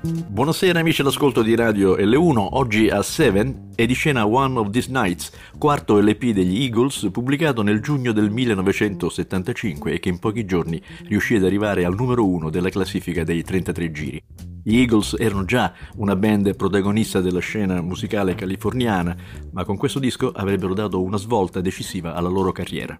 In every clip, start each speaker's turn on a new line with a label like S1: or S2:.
S1: Buonasera amici all'ascolto di Radio L1, oggi a 7 è di scena One of These Nights, quarto LP degli Eagles pubblicato nel giugno del 1975 e che in pochi giorni riuscì ad arrivare al numero uno della classifica dei 33 giri. Gli Eagles erano già una band protagonista della scena musicale californiana, ma con questo disco avrebbero dato una svolta decisiva alla loro carriera.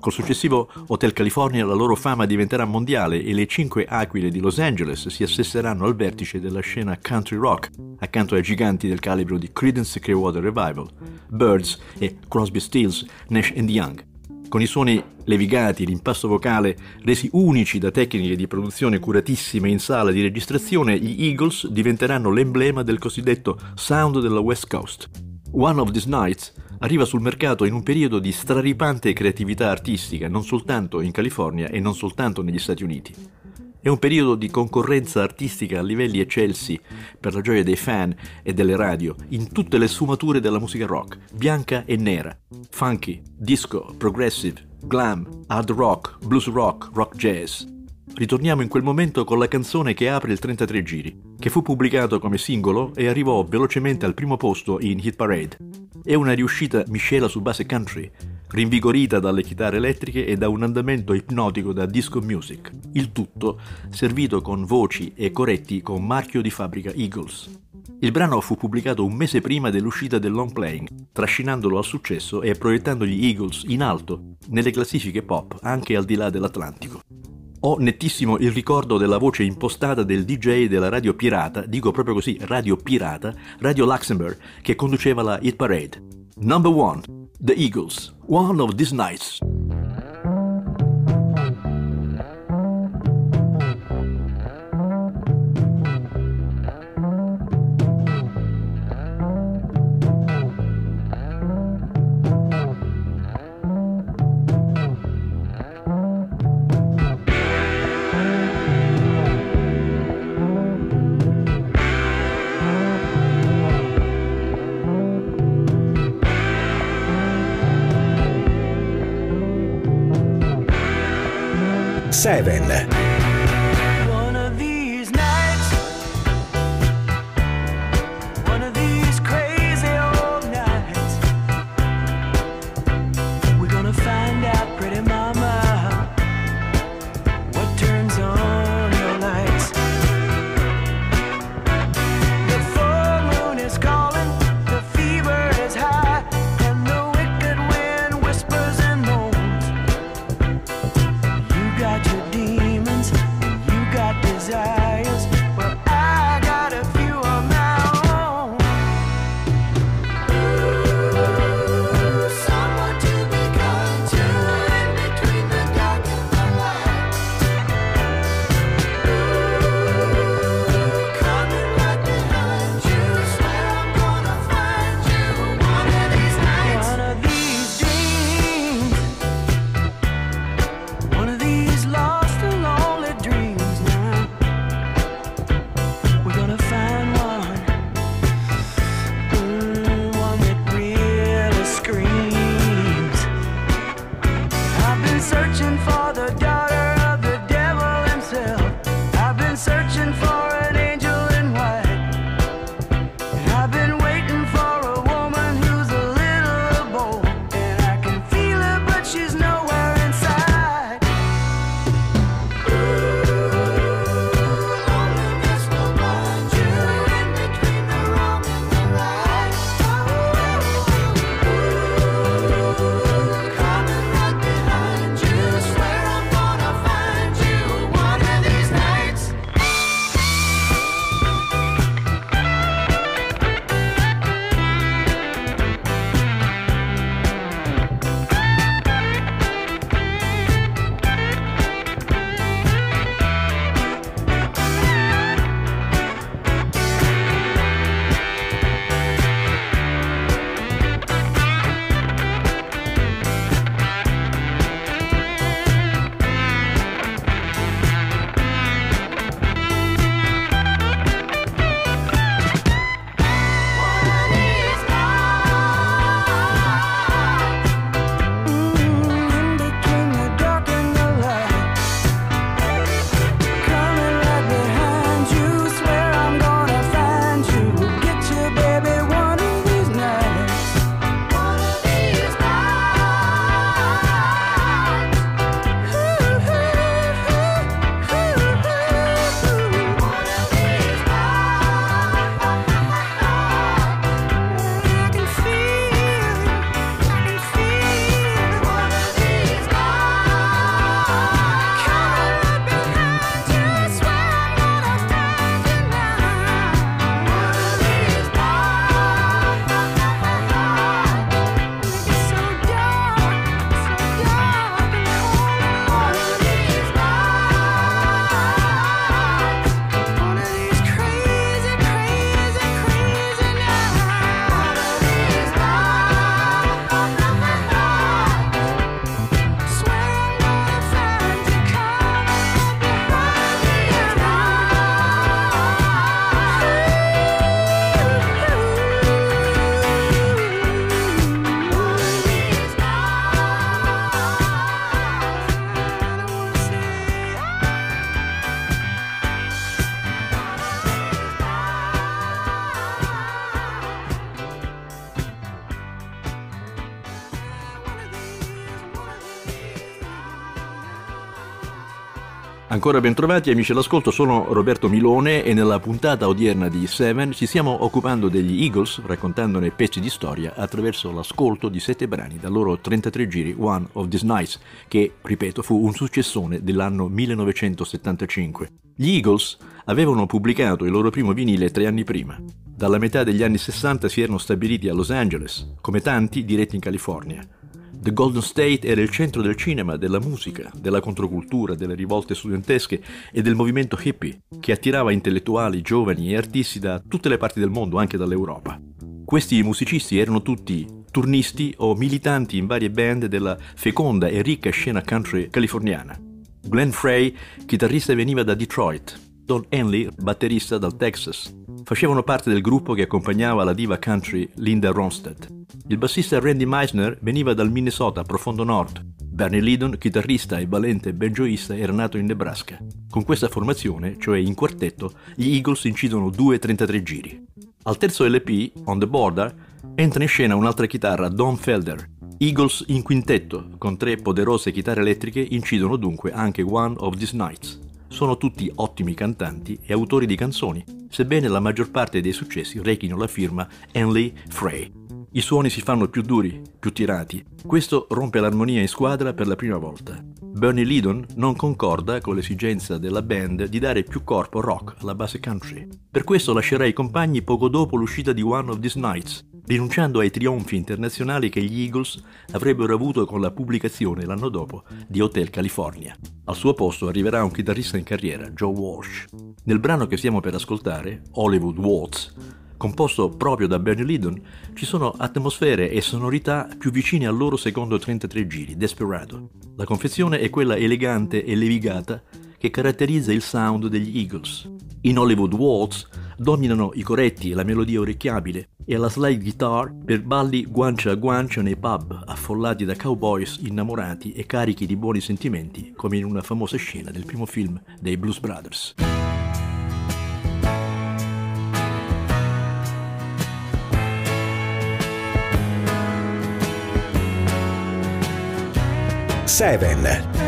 S1: Col successivo Hotel California la loro fama diventerà mondiale e le cinque aquile di Los Angeles si assesseranno al vertice della scena country rock, accanto ai giganti del calibro di Creedence Clearwater Revival, Birds e Crosby Stills, Nash Young con i suoni levigati, l'impasto vocale resi unici da tecniche di produzione curatissime in sala di registrazione, gli Eagles diventeranno l'emblema del cosiddetto sound della West Coast. One of These Nights arriva sul mercato in un periodo di straripante creatività artistica, non soltanto in California e non soltanto negli Stati Uniti. È un periodo di concorrenza artistica a livelli eccelsi per la gioia dei fan e delle radio in tutte le sfumature della musica rock, bianca e nera, funky, disco, progressive, glam, hard rock, blues rock, rock jazz. Ritorniamo in quel momento con la canzone che apre il 33 giri, che fu pubblicato come singolo e arrivò velocemente al primo posto in Hit Parade. È una riuscita miscela su base country, rinvigorita dalle chitarre elettriche e da un andamento ipnotico da disco music, il tutto servito con voci e corretti con marchio di fabbrica Eagles. Il brano fu pubblicato un mese prima dell'uscita del long playing, trascinandolo al successo e proiettando gli Eagles in alto nelle classifiche pop anche al di là dell'Atlantico. Ho nettissimo il ricordo della voce impostata del DJ della radio pirata, dico proprio così, radio pirata, Radio Luxembourg, che conduceva la Hit Parade. Number one, The Eagles, one of these nights.
S2: 7.
S1: Ancora ben trovati amici all'ascolto, sono Roberto Milone e nella puntata odierna di Seven ci stiamo occupando degli Eagles, raccontandone pezzi di storia attraverso l'ascolto di sette brani dal loro 33 giri One of These Nights, che, ripeto, fu un successone dell'anno 1975. Gli Eagles avevano pubblicato il loro primo vinile tre anni prima. Dalla metà degli anni 60 si erano stabiliti a Los Angeles, come tanti diretti in California. The Golden State era il centro del cinema, della musica, della controcultura, delle rivolte studentesche e del movimento hippie, che attirava intellettuali, giovani e artisti da tutte le parti del mondo, anche dall'Europa. Questi musicisti erano tutti turnisti o militanti in varie band della feconda e ricca scena country californiana. Glenn Frey, chitarrista, veniva da Detroit, Don Henley, batterista dal Texas, facevano parte del gruppo che accompagnava la diva country Linda Ronstadt. Il bassista Randy Meisner veniva dal Minnesota, profondo nord. Bernie Lydon, chitarrista e valente banjoista, era nato in Nebraska. Con questa formazione, cioè in quartetto, gli Eagles incidono due 33 giri. Al terzo LP, On the Border, entra in scena un'altra chitarra, Don Felder. Eagles in quintetto, con tre poderose chitarre elettriche, incidono dunque anche One of These Nights sono tutti ottimi cantanti e autori di canzoni, sebbene la maggior parte dei successi rechino la firma Henley Frey. I suoni si fanno più duri, più tirati. Questo rompe l'armonia in squadra per la prima volta. Bernie Lydon non concorda con l'esigenza della band di dare più corpo rock alla base country. Per questo lascerà i compagni poco dopo l'uscita di One of These Nights, rinunciando ai trionfi internazionali che gli Eagles avrebbero avuto con la pubblicazione l'anno dopo di Hotel California. Al suo posto arriverà un chitarrista in carriera, Joe Walsh. Nel brano che stiamo per ascoltare, Hollywood Waltz, composto proprio da Bernie Lydon, ci sono atmosfere e sonorità più vicine al loro secondo 33 giri, Desperado. La confezione è quella elegante e levigata che caratterizza il sound degli Eagles. In Hollywood Waltz dominano i corretti e la melodia orecchiabile e la slide guitar per balli guancia a guancia nei pub affollati da cowboys innamorati e carichi di buoni sentimenti come in una famosa scena del primo film dei Blues Brothers.
S2: Seven.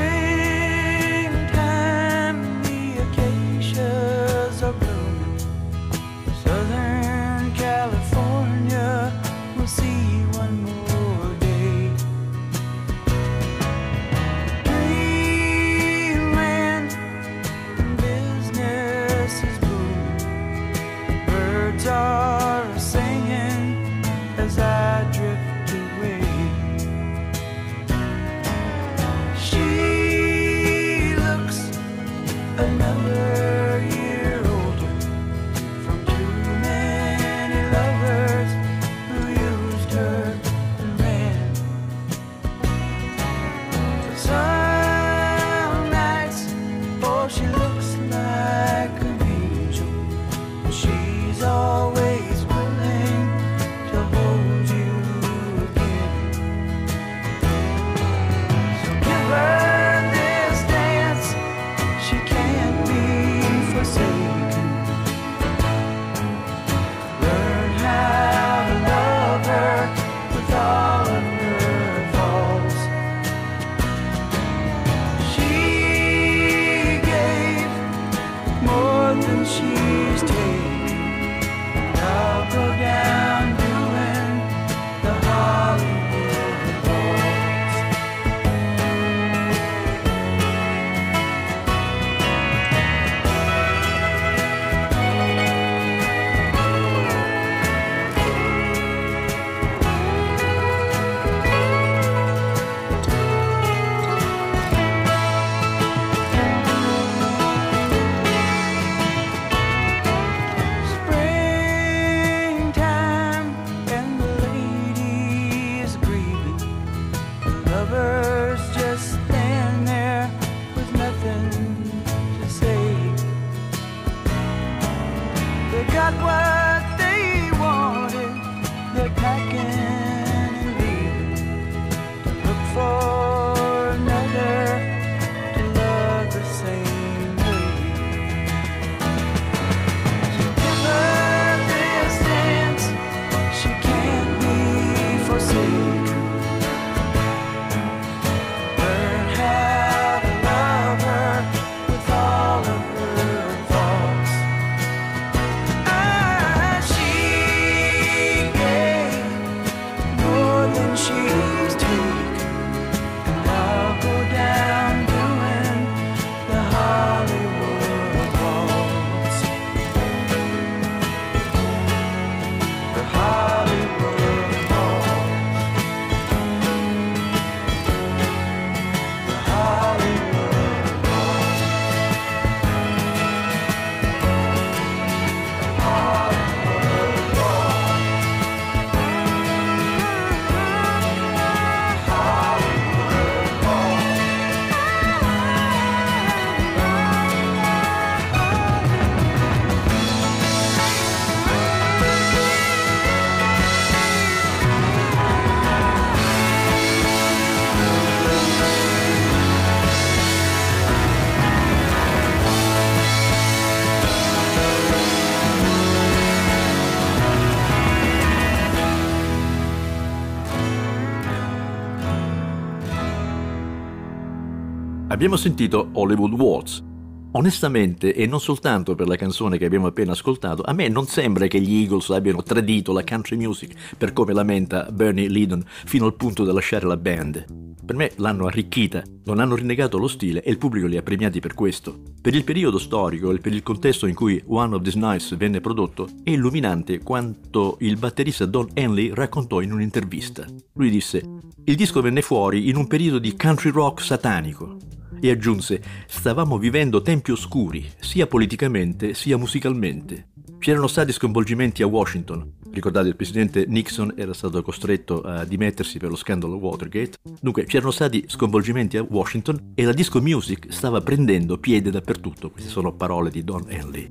S1: Abbiamo sentito Hollywood Waltz. Onestamente, e non soltanto per la canzone che abbiamo appena ascoltato, a me non sembra che gli Eagles abbiano tradito la country music per come lamenta Bernie Lydon fino al punto da lasciare la band. Per me l'hanno arricchita, non hanno rinnegato lo stile e il pubblico li ha premiati per questo. Per il periodo storico e per il contesto in cui One of These Nights venne prodotto, è illuminante quanto il batterista Don Henley raccontò in un'intervista. Lui disse: Il disco venne fuori in un periodo di country rock satanico e aggiunse stavamo vivendo tempi oscuri, sia politicamente sia musicalmente. C'erano stati sconvolgimenti a Washington. Ricordate, il presidente Nixon era stato costretto a dimettersi per lo scandalo Watergate. Dunque, c'erano stati sconvolgimenti a Washington e la disco music stava prendendo piede dappertutto. Queste sono parole di Don Henley,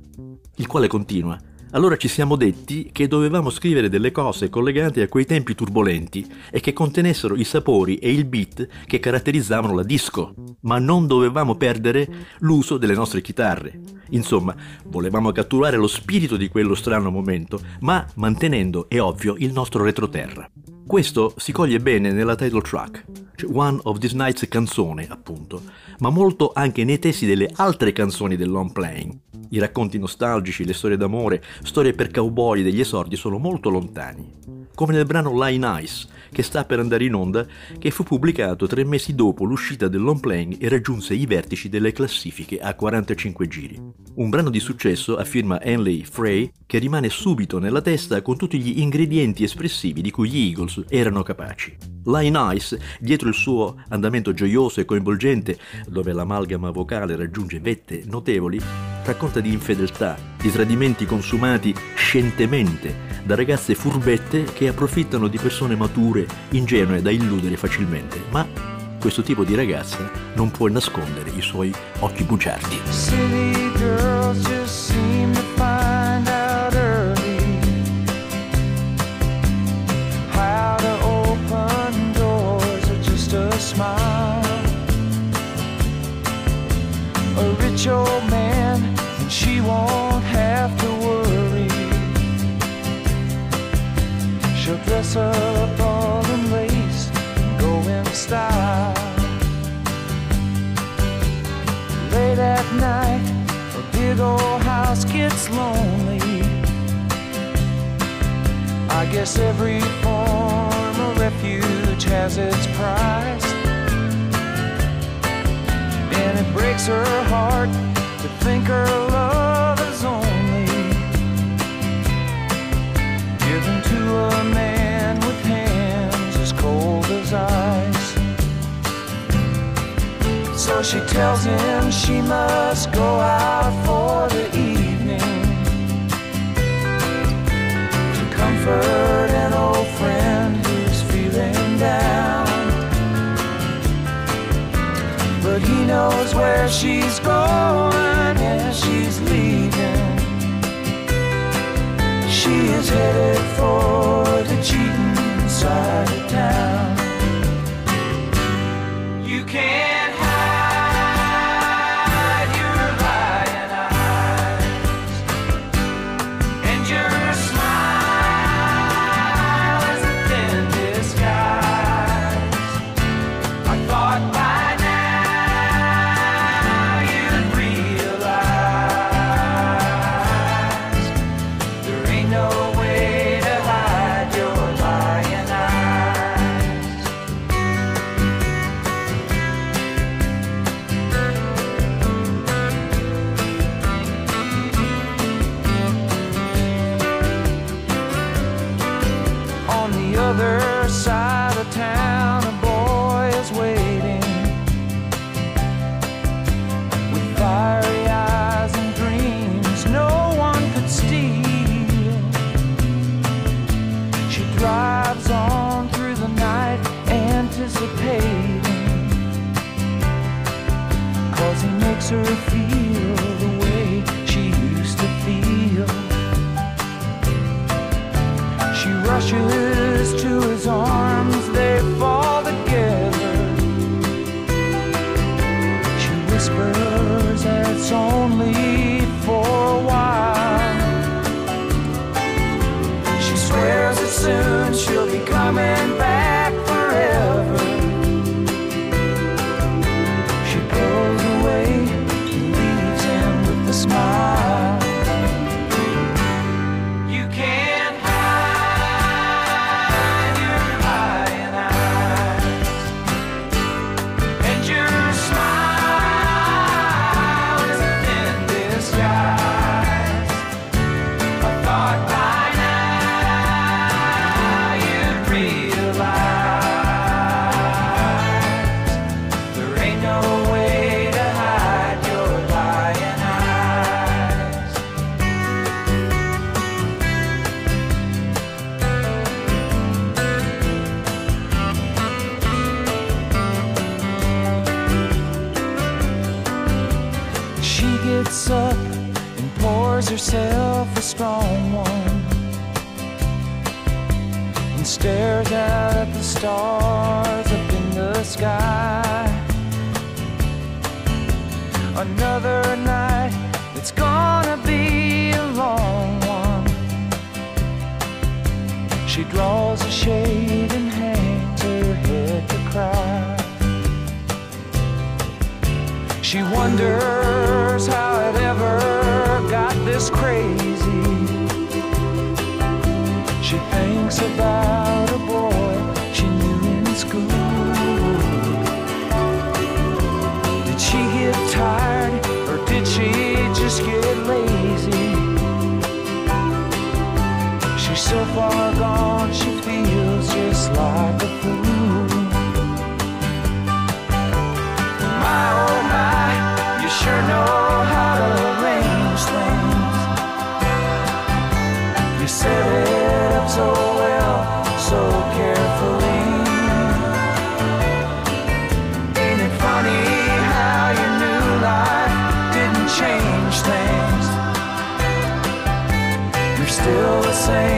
S1: il quale continua. Allora ci siamo detti che dovevamo scrivere delle cose collegate a quei tempi turbolenti e che contenessero i sapori e il beat che caratterizzavano la disco, ma non dovevamo perdere l'uso delle nostre chitarre. Insomma, volevamo catturare lo spirito di quello strano momento, ma mantenendo, è ovvio, il nostro retroterra. Questo si coglie bene nella title track, cioè One of These Nights canzone, appunto, ma molto anche nei testi delle altre canzoni del long playing. I racconti nostalgici, le storie d'amore, storie per cowboy degli esordi sono molto lontani. Come nel brano Line Ice, che sta per andare in onda, che fu pubblicato tre mesi dopo l'uscita del long playing e raggiunse i vertici delle classifiche a 45 giri. Un brano di successo a Henley Frey che rimane subito nella testa con tutti gli ingredienti espressivi di cui gli Eagles erano capaci. Line Ice, dietro il suo andamento gioioso e coinvolgente, dove l'amalgama vocale raggiunge vette notevoli, racconta di infedeltà, di tradimenti consumati scientemente da ragazze furbette che approfittano di persone mature, ingenue da illudere facilmente, ma questo tipo di ragazza non può nascondere i suoi occhi bugiardi. Old man and she won't have to She'll dress up all in lace and go in style. Late at night, a big old house gets lonely. I guess every form of refuge has its price. And it breaks her heart to think her So she tells him she must go out for the evening to comfort an old friend who's feeling down. But he knows where she's going, and she's leaving. She is headed for the cheating side of town.
S3: another. say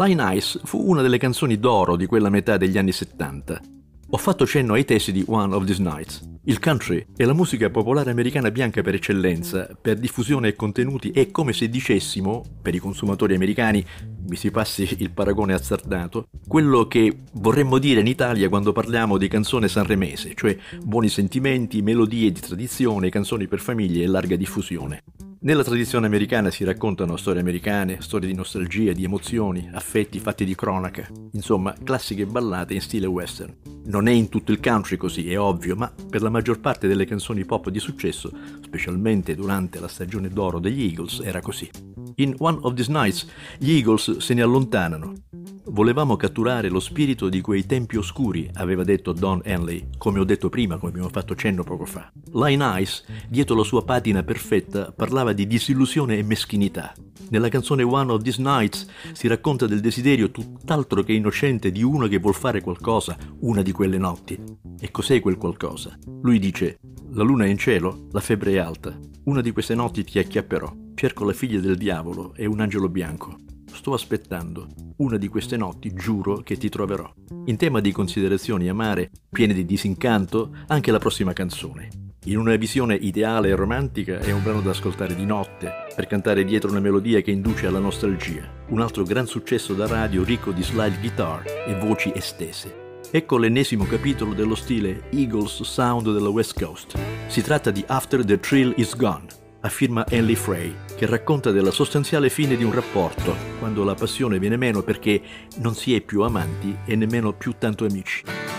S1: Line Ice fu una delle canzoni d'oro di quella metà degli anni 70. Ho fatto cenno ai testi di One of These Nights. Il country è la musica popolare americana bianca per eccellenza, per diffusione e contenuti è come se dicessimo, per i consumatori americani, mi si passi il paragone azzardato, quello che vorremmo dire in Italia quando parliamo di canzone sanremese, cioè buoni sentimenti, melodie di tradizione, canzoni per famiglie e larga diffusione. Nella tradizione americana si raccontano storie americane, storie di nostalgia, di emozioni, affetti fatti di cronaca, insomma, classiche ballate in stile western. Non è in tutto il country così, è ovvio, ma per la maggior parte delle canzoni pop di successo, specialmente durante la stagione d'oro degli Eagles, era così. In One of These Nights gli Eagles se ne allontanano. Volevamo catturare lo spirito di quei tempi oscuri, aveva detto Don Henley, come ho detto prima, come abbiamo fatto cenno poco fa. Line Ice, dietro la sua patina perfetta, parlava di disillusione e meschinità. Nella canzone One of These Nights si racconta del desiderio tutt'altro che innocente di uno che vuol fare qualcosa una di quelle notti. E cos'è quel qualcosa? Lui dice: La luna è in cielo, la febbre è alta. Una di queste notti ti acchiapperò. Cerco la figlia del diavolo e un angelo bianco. Sto aspettando. Una di queste notti giuro che ti troverò. In tema di considerazioni amare, piene di disincanto, anche la prossima canzone. In una visione ideale e romantica è un brano da ascoltare di notte, per cantare dietro una melodia che induce alla nostalgia. Un altro gran successo da radio ricco di slide guitar e voci estese. Ecco l'ennesimo capitolo dello stile Eagles Sound della West Coast. Si tratta di After the Thrill is Gone, a firma Henley Frey, che racconta della sostanziale fine di un rapporto, quando la passione viene meno perché non si è più amanti e nemmeno più tanto amici.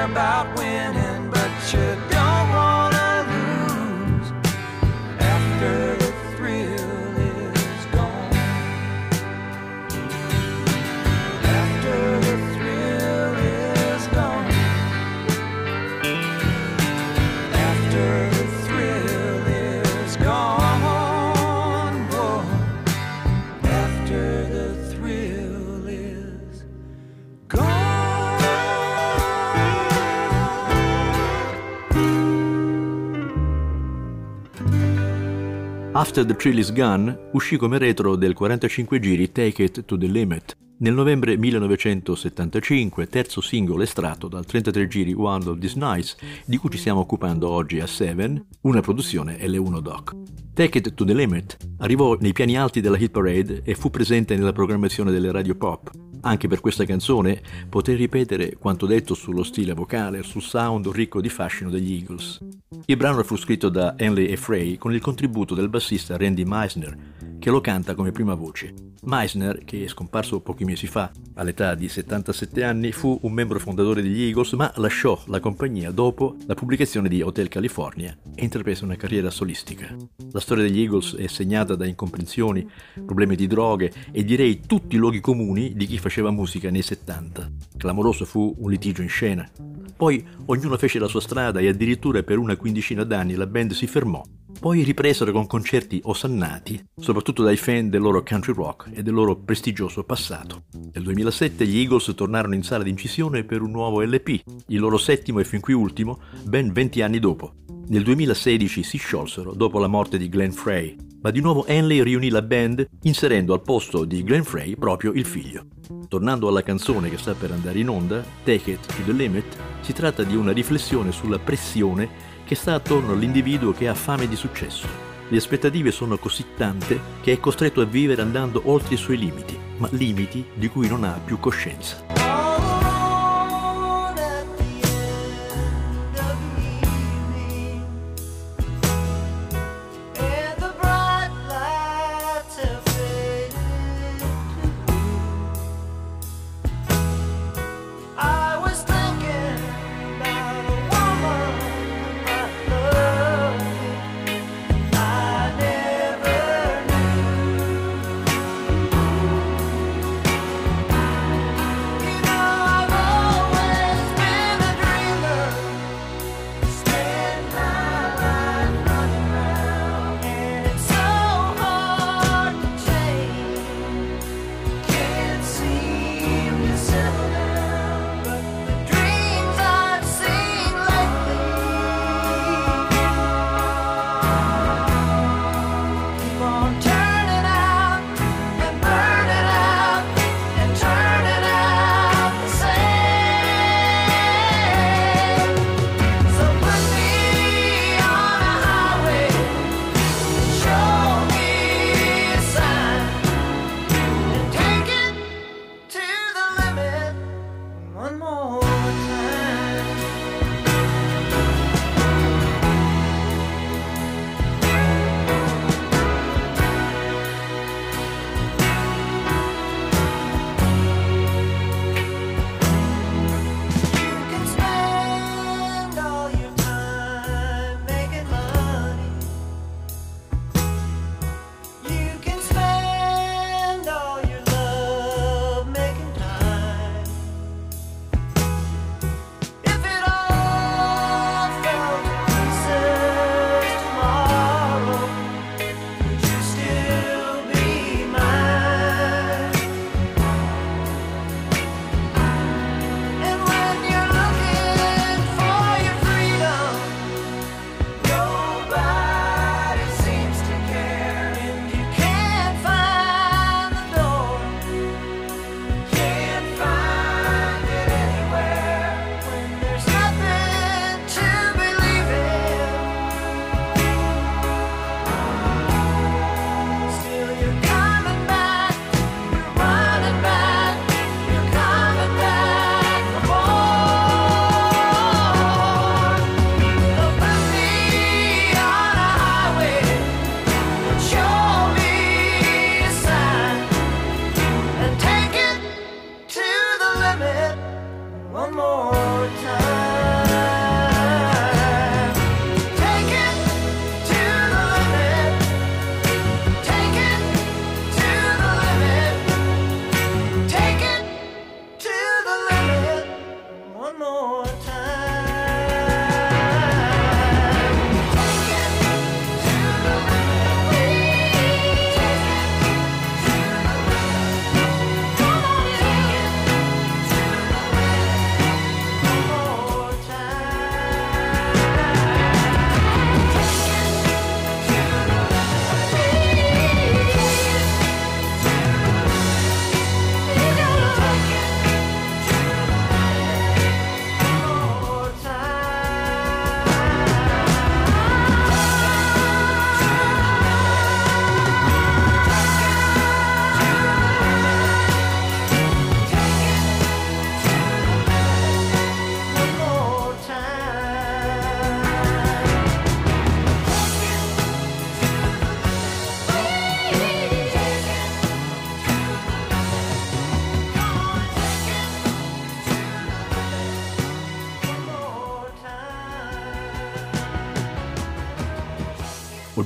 S3: about winning. After the Thrill is Gone
S1: uscì come retro del 45 giri Take It to the Limit. Nel novembre 1975, terzo singolo estratto dal 33 giri One of These Nights, di cui ci stiamo occupando oggi a Seven, una produzione L1 Doc. Take It to the Limit arrivò nei piani alti della hit parade e fu presente nella programmazione delle radio pop. Anche per questa canzone potrei ripetere quanto detto sullo stile vocale sul sound ricco di fascino degli Eagles. Il brano fu scritto da Henley e Frey con il contributo del bassista Randy Meisner, che lo canta come prima voce. Meisner, che è scomparso pochi mesi fa, all'età di 77 anni, fu un membro fondatore degli Eagles, ma lasciò la compagnia dopo la pubblicazione di Hotel California e intraprese una carriera solistica. La storia degli Eagles è segnata da incomprensioni, problemi di droghe e direi tutti i luoghi comuni di chi faceva musica nei 70. Clamoroso fu un litigio in scena. Poi ognuno fece la sua strada e addirittura per una quindicina d'anni la band si fermò. Poi ripresero con concerti osannati, soprattutto dai fan del loro country rock e del loro prestigioso passato. Nel 2007 gli Eagles tornarono in sala d'incisione per un nuovo LP, il loro settimo e fin qui ultimo, ben 20 anni dopo. Nel 2016 si sciolsero dopo la morte di Glenn Frey, ma di nuovo Henley riunì la band inserendo al posto di Glenn Frey proprio il figlio. Tornando alla canzone che sta per andare in onda, Take It to the Limit, si tratta di una riflessione sulla pressione che sta attorno all'individuo che ha fame di successo. Le aspettative sono così tante che è costretto a vivere andando oltre i suoi limiti, ma limiti di cui non ha più coscienza.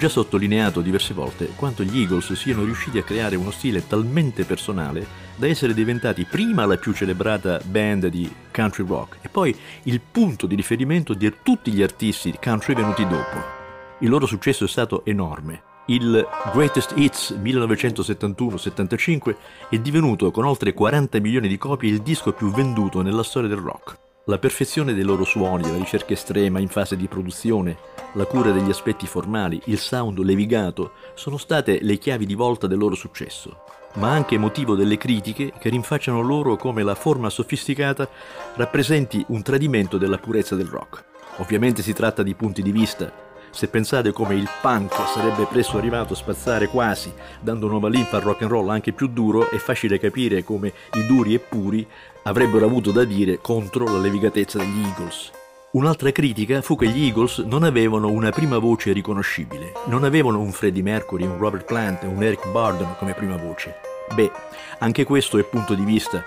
S1: Già sottolineato diverse volte quanto gli Eagles siano riusciti a creare uno stile talmente personale da essere diventati prima la più celebrata band di country rock e poi il punto di riferimento di tutti gli artisti country venuti dopo. Il loro successo è stato enorme. Il Greatest Hits 1971-75 è divenuto con oltre 40 milioni di copie il disco più venduto nella storia del rock. La perfezione dei loro suoni, la ricerca estrema in fase di produzione, la cura degli aspetti formali, il sound levigato sono state le chiavi di volta del loro successo, ma anche motivo delle critiche che rinfacciano loro come la forma sofisticata rappresenti un tradimento della purezza del rock. Ovviamente si tratta di punti di vista. Se pensate come il punk sarebbe presto arrivato a spazzare quasi, dando nuova linfa al rock and roll anche più duro, è facile capire come i duri e puri avrebbero avuto da dire contro la levigatezza degli Eagles. Un'altra critica fu che gli Eagles non avevano una prima voce riconoscibile, non avevano un Freddie Mercury, un Robert Plant, un Eric Burdon come prima voce. Beh, anche questo è punto di vista.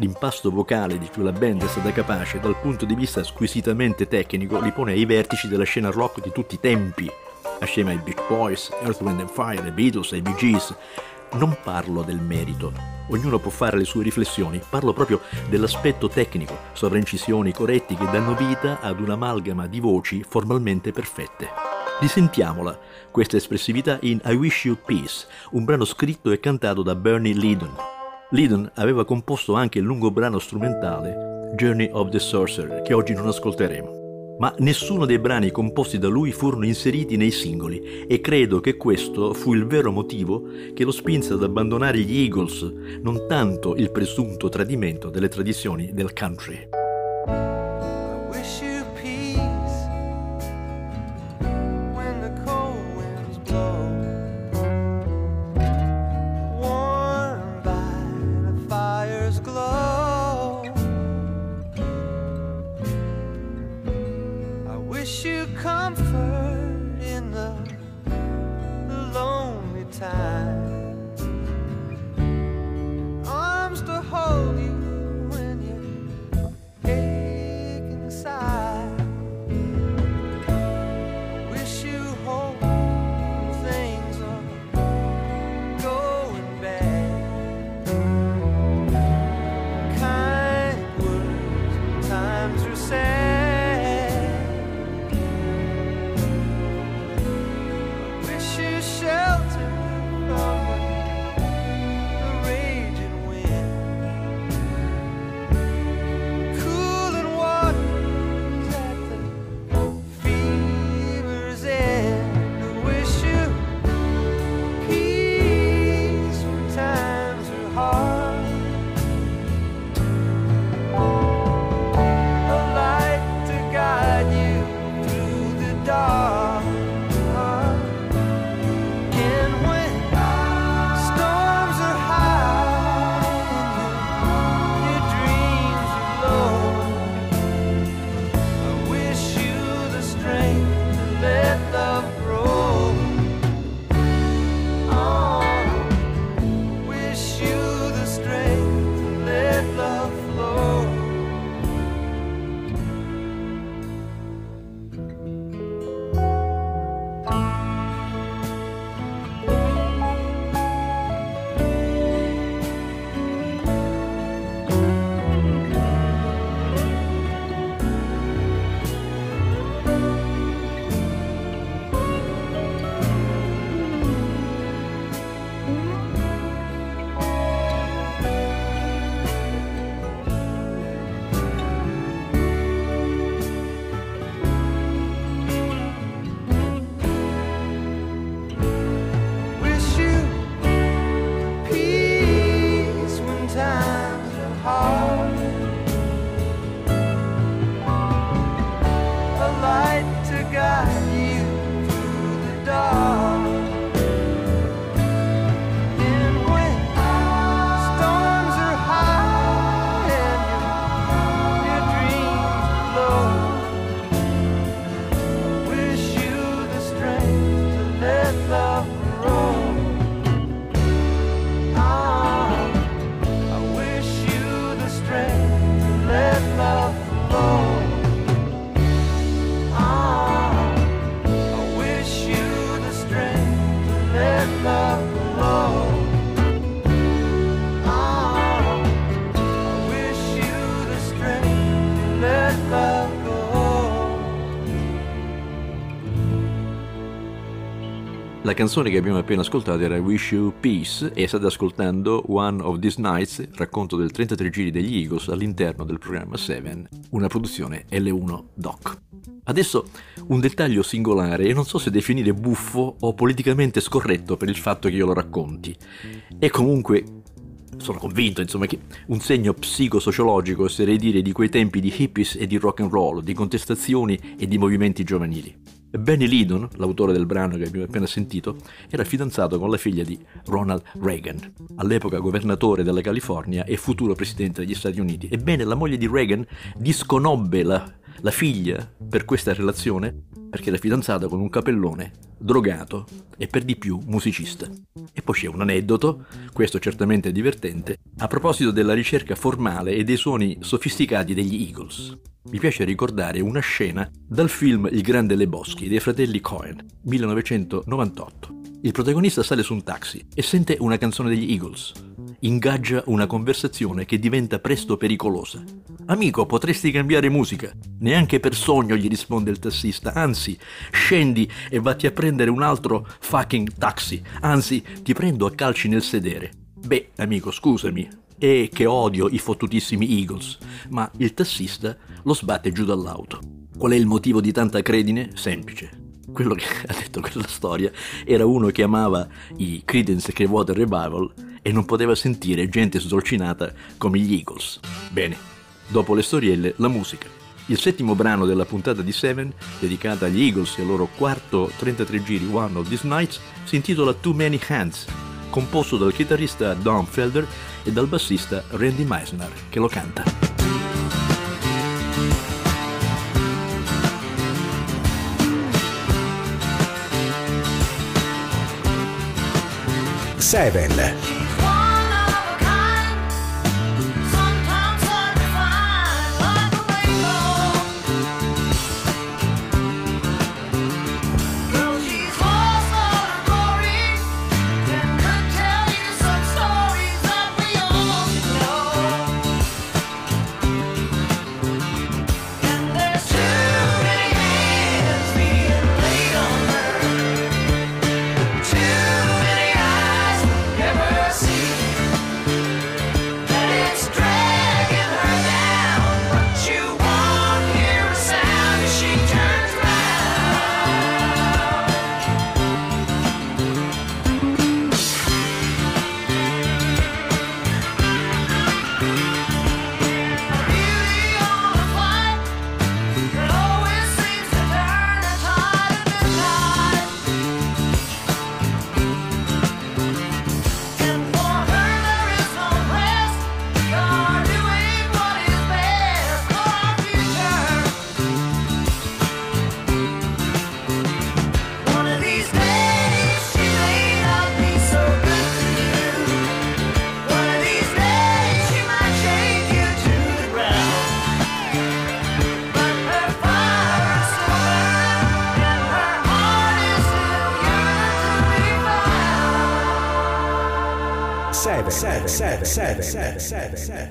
S1: L'impasto vocale di cui la band è stata capace, dal punto di vista squisitamente tecnico, li pone ai vertici della scena rock di tutti i tempi, assieme ai Beach Boys, Earth, Wind Fire, ai Beatles, ai Bee Gees. Non parlo del merito, ognuno può fare le sue riflessioni, parlo proprio dell'aspetto tecnico, sovraincisioni corretti che danno vita ad un'amalgama di voci formalmente perfette. Risentiamola, questa espressività in I Wish You Peace, un brano scritto e cantato da Bernie Lydon. Lydon aveva composto anche il lungo brano strumentale Journey of the Sorcerer, che oggi non ascolteremo ma nessuno dei brani composti da lui furono inseriti nei singoli e credo che questo fu il vero motivo che lo spinse ad abbandonare gli Eagles, non tanto il presunto tradimento delle tradizioni del country.
S3: Wish you comfort in the, the lonely time.
S1: La canzone che abbiamo appena ascoltato era Wish You Peace e state ascoltando One of These Nights, racconto del 33 giri degli Eagles all'interno del programma 7, una produzione L1 Doc. Adesso un dettaglio singolare e non so se definire buffo o politicamente scorretto per il fatto che io lo racconti. È comunque sono convinto insomma che un segno psicosociologico oserei dire di quei tempi di hippies e di rock and roll, di contestazioni e di movimenti giovanili. Benny Lidon, l'autore del brano che abbiamo appena sentito, era fidanzato con la figlia di Ronald Reagan, all'epoca governatore della California e futuro presidente degli Stati Uniti. Ebbene, la moglie di Reagan disconobbe la, la figlia per questa relazione perché era fidanzata con un capellone, drogato e per di più musicista. E poi c'è un aneddoto, questo certamente divertente, a proposito della ricerca formale e dei suoni sofisticati degli Eagles. Mi piace ricordare una scena dal film Il Grande Leboschi dei fratelli Cohen, 1998. Il protagonista sale su un taxi e sente una canzone degli Eagles. Ingaggia una conversazione che diventa presto pericolosa. Amico, potresti cambiare musica. Neanche per sogno gli risponde il tassista. Anzi, scendi e vatti a prendere un altro fucking taxi. Anzi, ti prendo a calci nel sedere. Beh, amico, scusami, e che odio i fottutissimi Eagles, ma il tassista lo sbatte giù dall'auto. Qual è il motivo di tanta credine? Semplice. Quello che ha detto quella storia era uno che amava i Creedence Clearwater Revival e non poteva sentire gente sdolcinata come gli Eagles. Bene, dopo le storielle, la musica. Il settimo brano della puntata di Seven, dedicata agli Eagles e al loro quarto 33 giri One of These Nights, si intitola Too Many Hands, composto dal chitarrista Don Felder e dal bassista Randy Meisner, che lo canta.
S3: Seven.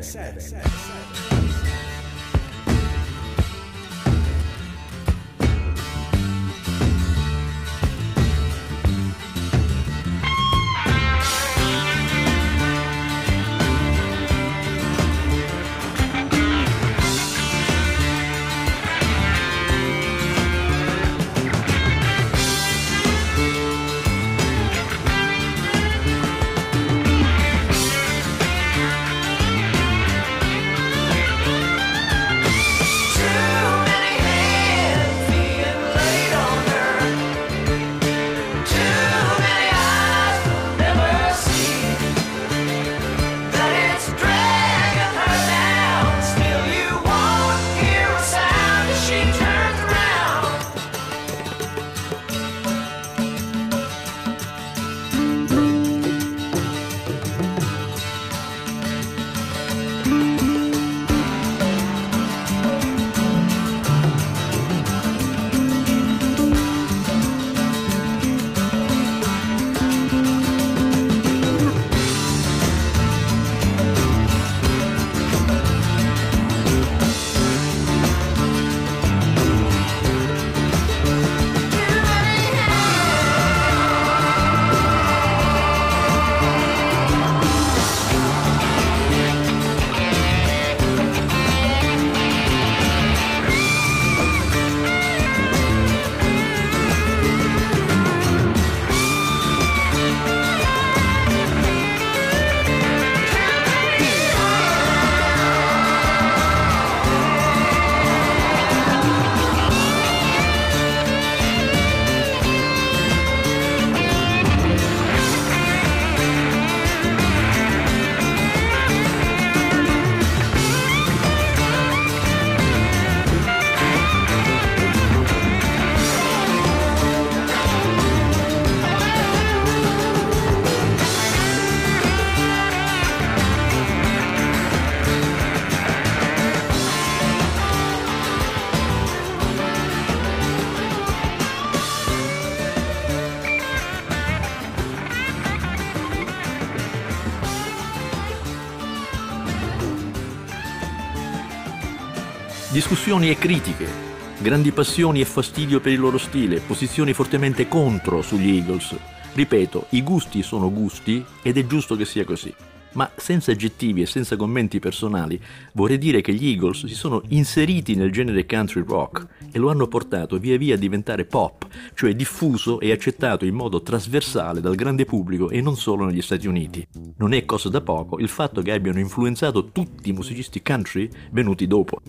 S3: Seven. Seven.
S1: Discussioni e critiche, grandi passioni e fastidio per il loro stile, posizioni fortemente contro sugli Eagles. Ripeto, i gusti sono gusti ed è giusto che sia così. Ma senza aggettivi e senza commenti personali, vorrei dire che gli Eagles si sono inseriti nel genere country rock e lo hanno portato via via a diventare pop, cioè diffuso e accettato in modo trasversale dal grande pubblico e non solo negli Stati Uniti. Non è cosa da poco il fatto che abbiano influenzato tutti i musicisti country venuti dopo.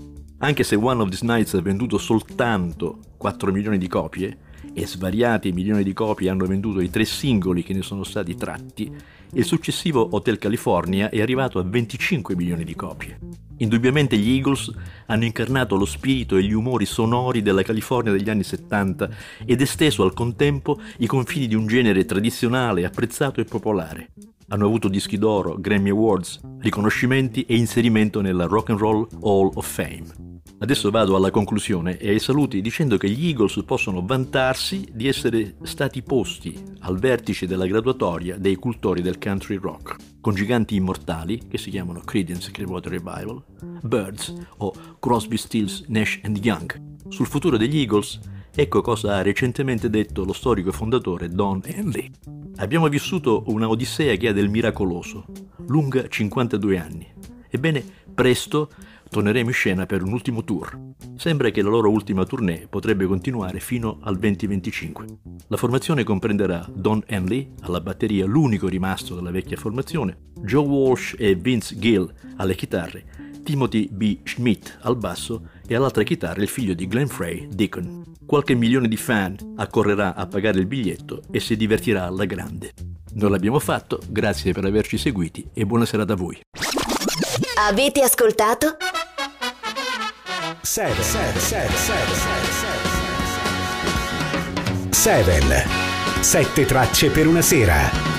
S1: Anche se One of These Nights ha venduto soltanto 4 milioni di copie, e svariati milioni di copie hanno venduto i tre singoli che ne sono stati tratti, il successivo Hotel California è arrivato a 25 milioni di copie. Indubbiamente gli Eagles hanno incarnato lo spirito e gli umori sonori della California degli anni 70 ed esteso al contempo i confini di un genere tradizionale, apprezzato e popolare. Hanno avuto dischi d'oro, Grammy Awards, riconoscimenti e inserimento nella Rock and Roll Hall of Fame. Adesso vado alla conclusione e ai saluti dicendo che gli Eagles possono vantarsi di essere stati posti al vertice della graduatoria dei cultori del country rock, con giganti immortali che si chiamano Creedence Clearwater Revival, Birds o Crosby, Stills, Nash Young. Sul futuro degli Eagles, ecco cosa ha recentemente detto lo storico fondatore Don Henley. Abbiamo vissuto una odissea che ha del miracoloso, lunga 52 anni. Ebbene, presto torneremo in scena per un ultimo tour. Sembra che la loro ultima tournée potrebbe continuare fino al 2025. La formazione comprenderà Don Henley alla batteria, l'unico rimasto della vecchia formazione, Joe Walsh e Vince Gill alle chitarre, Timothy B. Schmidt al basso e all'altra chitarra il figlio di Glenn Frey, Deacon. Qualche milione di fan accorrerà a pagare il biglietto e si divertirà alla grande. Noi l'abbiamo fatto, grazie per averci seguiti e buona serata a voi.
S4: Avete ascoltato?
S2: 7 7 7 tracce per una sera